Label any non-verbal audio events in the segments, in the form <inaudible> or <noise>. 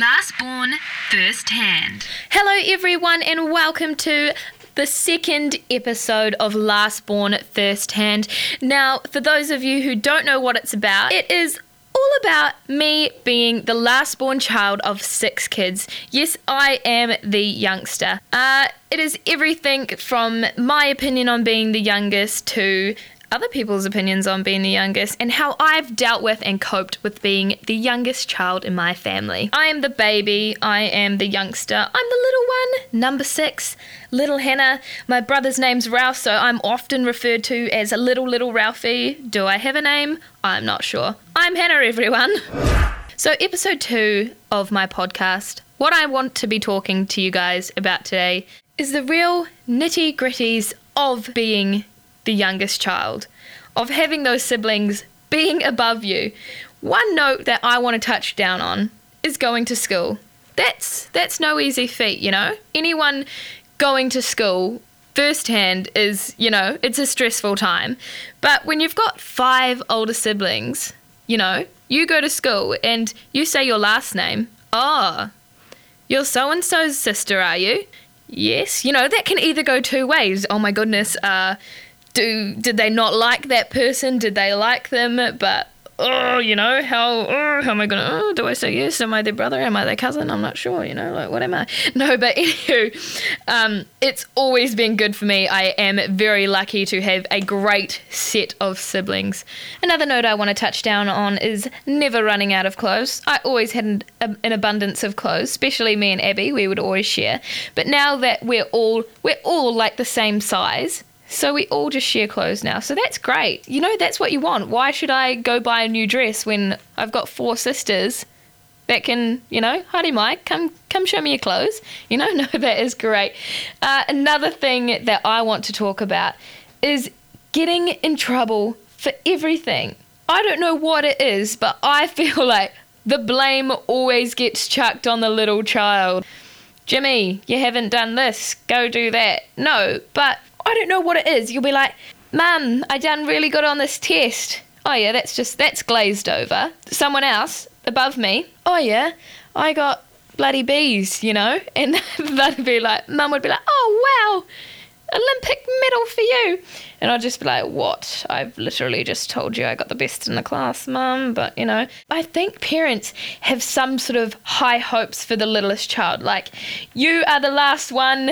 Last born, first hand. Hello, everyone, and welcome to the second episode of Last Born First Hand. Now, for those of you who don't know what it's about, it is all about me being the last born child of six kids. Yes, I am the youngster. Uh, it is everything from my opinion on being the youngest to other people's opinions on being the youngest and how I've dealt with and coped with being the youngest child in my family. I am the baby, I am the youngster, I'm the little one, number six, little Hannah. My brother's name's Ralph, so I'm often referred to as a little, little Ralphie. Do I have a name? I'm not sure. I'm Hannah, everyone. So, episode two of my podcast, what I want to be talking to you guys about today is the real nitty gritties of being the youngest child, of having those siblings being above you. One note that I want to touch down on is going to school. That's that's no easy feat, you know. Anyone going to school firsthand is, you know, it's a stressful time. But when you've got five older siblings, you know, you go to school and you say your last name. Oh, you're so and so's sister, are you? Yes. You know, that can either go two ways. Oh my goodness, uh, do did they not like that person? Did they like them? But oh, you know, how oh, how am I gonna? Oh, do I say yes? Am I their brother? Am I their cousin? I'm not sure. You know, like what am I? <laughs> No, but anywho, um, it's always been good for me. I am very lucky to have a great set of siblings. Another note I want to touch down on is never running out of clothes. I always had an, an abundance of clothes, especially me and Abby. We would always share. But now that we're all we're all like the same size so we all just share clothes now. So that's great. You know, that's what you want. Why should I go buy a new dress when I've got four sisters that can, you know, Heidi Mike, come come show me your clothes. You know, <laughs> no, that is great. Uh, another thing that I want to talk about is getting in trouble for everything. I don't know what it is, but I <laughs> feel like the blame always gets chucked on the little child. Jimmy, you haven't done this, go do that. No, but I don't know what it is. You'll be like, Mum, I done really good on this test. Oh yeah, that's just that's glazed over. Someone else above me. Oh yeah, I got bloody bees, you know, <laughs> and <laughs> they'd be like, Mum would be like, oh wow, Olympic medal for you, and I'd just be like, what? I've literally just told you I got the best in the class, Mum, but you know, I think parents have some sort of high hopes for the littlest child, like you are the last one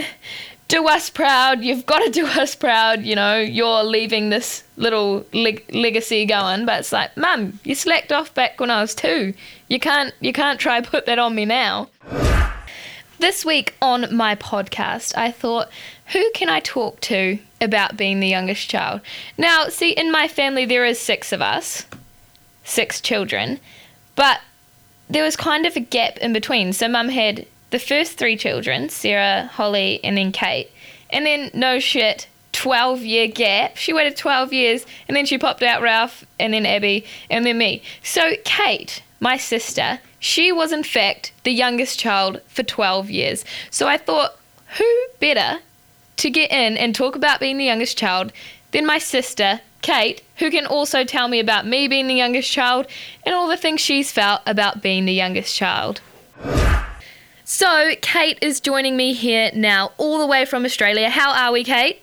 do us proud. You've got to do us proud. You know, you're leaving this little leg- legacy going. But it's like, Mum, you slacked off back when I was two. You can't, you can't try put that on me now. This week on my podcast, I thought, who can I talk to about being the youngest child? Now, see, in my family there is six of us, six children, but there was kind of a gap in between. So, Mum had the first three children, Sarah, Holly, and then Kate. And then, no shit, 12 year gap. She waited 12 years and then she popped out Ralph and then Abby and then me. So, Kate, my sister, she was in fact the youngest child for 12 years. So, I thought, who better to get in and talk about being the youngest child than my sister, Kate, who can also tell me about me being the youngest child and all the things she's felt about being the youngest child. So, Kate is joining me here now, all the way from Australia. How are we, Kate?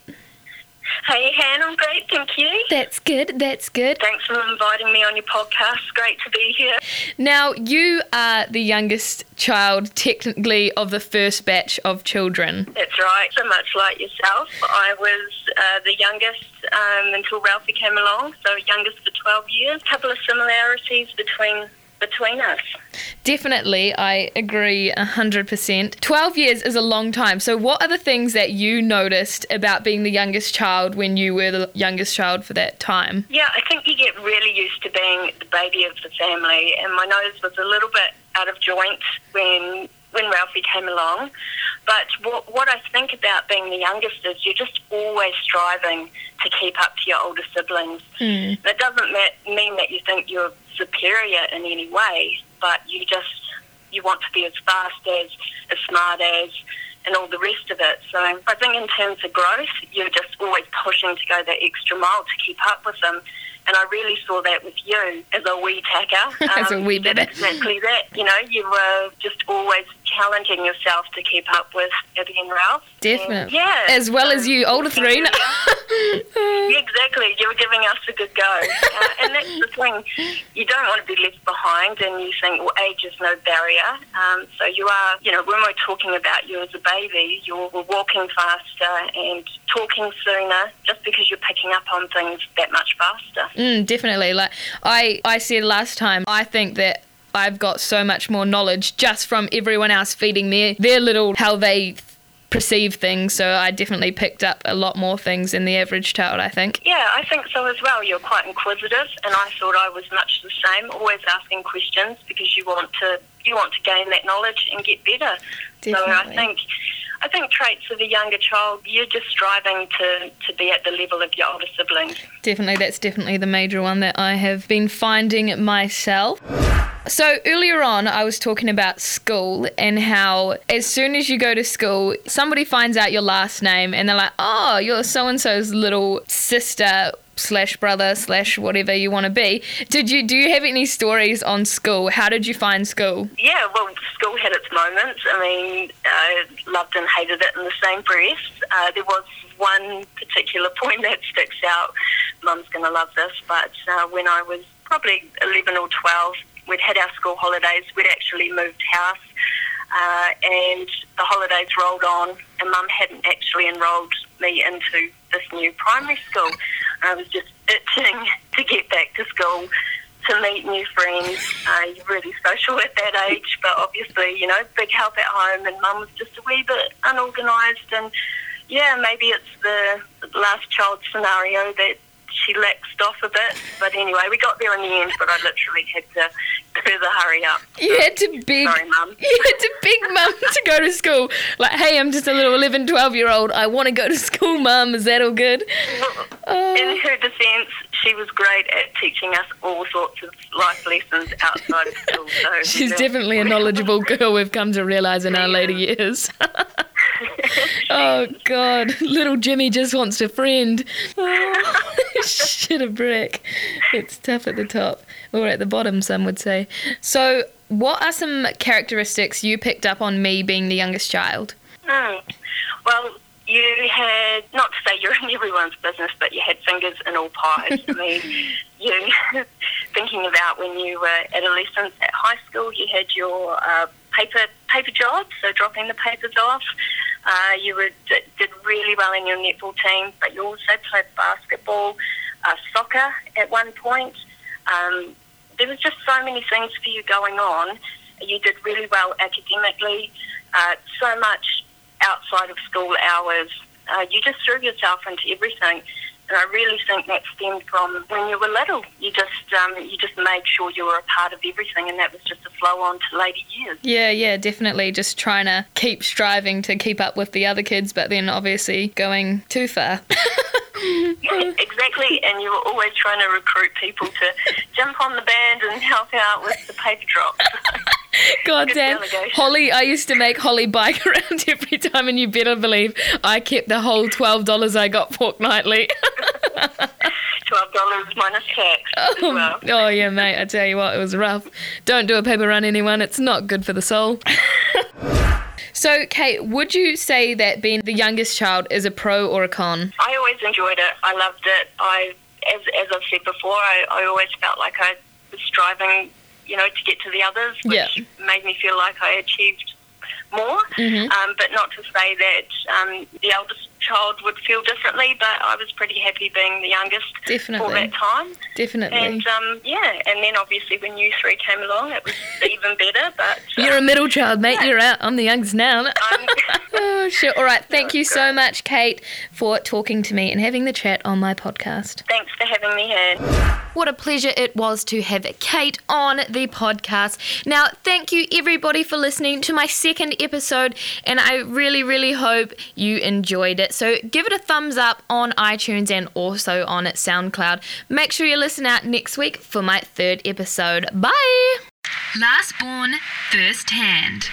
Hey, Han, I'm great, thank you. That's good, that's good. Thanks for inviting me on your podcast. Great to be here. Now, you are the youngest child, technically, of the first batch of children. That's right, so much like yourself. I was uh, the youngest um, until Ralphie came along, so youngest for 12 years. A couple of similarities between between us. Definitely, I agree 100%. 12 years is a long time. So, what are the things that you noticed about being the youngest child when you were the youngest child for that time? Yeah, I think you get really used to being the baby of the family, and my nose was a little bit out of joint when when Ralphie came along. But what, what I think about being the youngest is you're just always striving to keep up to your older siblings. Mm. That doesn't mean that you think you're superior in any way, but you just you want to be as fast as, as smart as, and all the rest of it. So I think in terms of growth, you're just always pushing to go that extra mile to keep up with them. And I really saw that with you as a wee tacker. <laughs> As a wee bit. Exactly that. You know, you were just always challenging yourself to keep up with Abby and Ralph. And, Definitely. yeah. As well as you older three. <laughs> <laughs> Yeah, exactly. You were giving us a good go. Uh, and that's the thing. You don't want to be left behind and you think, well, age is no barrier. Um, so you are, you know, when we're talking about you as a baby, you're walking faster and talking sooner just because you're picking up on things that much faster. Mm, definitely. Like I, I said last time, I think that I've got so much more knowledge just from everyone else feeding me their little how they perceive things. So I definitely picked up a lot more things than the average child. I think. Yeah, I think so as well. You're quite inquisitive, and I thought I was much the same, always asking questions because you want to you want to gain that knowledge and get better. So I think I think traits of a younger child, you're just striving to, to be at the level of your older siblings. Definitely, that's definitely the major one that I have been finding myself. So earlier on, I was talking about school and how as soon as you go to school, somebody finds out your last name and they're like, "Oh, you're so and so's little sister." slash brother slash whatever you want to be did you do you have any stories on school how did you find school Yeah, well, school had its moments. I mean, uh, loved and hated it in the same breath. Uh, there was one particular <laughs> point that sticks out. Mum's going to love this, but uh, when I was probably 11 or 12, we'd had our school holidays. We'd actually moved house, uh, and the holidays rolled on, and Mum hadn't actually enrolled me into this new primary school. I was just itching <laughs> to get back to school to meet new friends. Uh, you're really social at that age, but obviously, you know, big help at home, and mum was just a wee bit unorganised. And yeah, maybe it's the last child scenario that she laxed off a bit. But anyway, we got there in the end, but I literally had to further hurry up. you had to beg Sorry, Mum. <laughs> you had to beg mum to go to school like hey i'm just a little 11 12 year old i want to go to <laughs> school mum is that all good Oh. In her defence, she was great at teaching us all sorts of life lessons outside of school. So <laughs> She's definitely a knowledgeable girl we've come to realise in our later years. oh, God. Little Jimmy just wants a friend. Oh, shit a brick. It's tough at the top, or at the bottom, some would say. So, what are some characteristics you picked up on me being the youngest child? Hmm. Well, you had, not to say you're in everyone's business, but you had fingers in all pies. I mean, <laughs> you, thinking about when you were adolescents at high school, you had your uh, paper paper jobs, so dropping the papers off. Uh, you were, did, really well in your netball team, but you also played basketball, uh, soccer at one point. Um, there was just so many things for you going on. You did really well academically, uh, so much outside of school hours. Uh, you just threw yourself into everything, and I really think that stemmed from when you were little. You just um, you just made sure you were a part of everything, and that was just a flow on to later years. Yeah, yeah, definitely. Just trying to keep striving to keep up with the other kids, but then obviously going too far. Yeah, <laughs> <laughs> exactly, and you were always trying to recruit people to jump on the band and help out with the paper drops. <laughs> God Good damn. delegation. Holly, I used to make Holly bike around every time, and you better believe I kept the whole $12 I got fortnightly. Twelve dollars minus tax as well. oh, yeah, mate, I tell you what, it was rough. Don't do a paper run, anyone. It's not good for the soul. <laughs> so, Kate, would you say that being the youngest child is a pro or a con? I always enjoyed it. I loved it. I, as, as I've said before, I, I always felt like I was striving, you know, to get to the others, which Yeah. made me feel like I achieved more. Mhm. Um, but not to say that um, the eldest child would feel differently, but I was pretty happy being the youngest Definitely. for that time. Definitely. And um, yeah, and then obviously when you three came along, it was <laughs> even better. But uh, You're a middle child, mate. You're out. I'm the youngest now. <laughs> <laughs> Oh, shit. All right. Thank you That's so much, Kate, for talking to me and having the chat on my podcast. thanks for having me here. What a pleasure it was to have Kate on the podcast. Now, thank you everybody for listening to my second episode, and I really, really hope you enjoyed it. So, give it a thumbs up on iTunes and also on SoundCloud. Make sure you listen out next week for my third episode. Bye! Last born, first hand.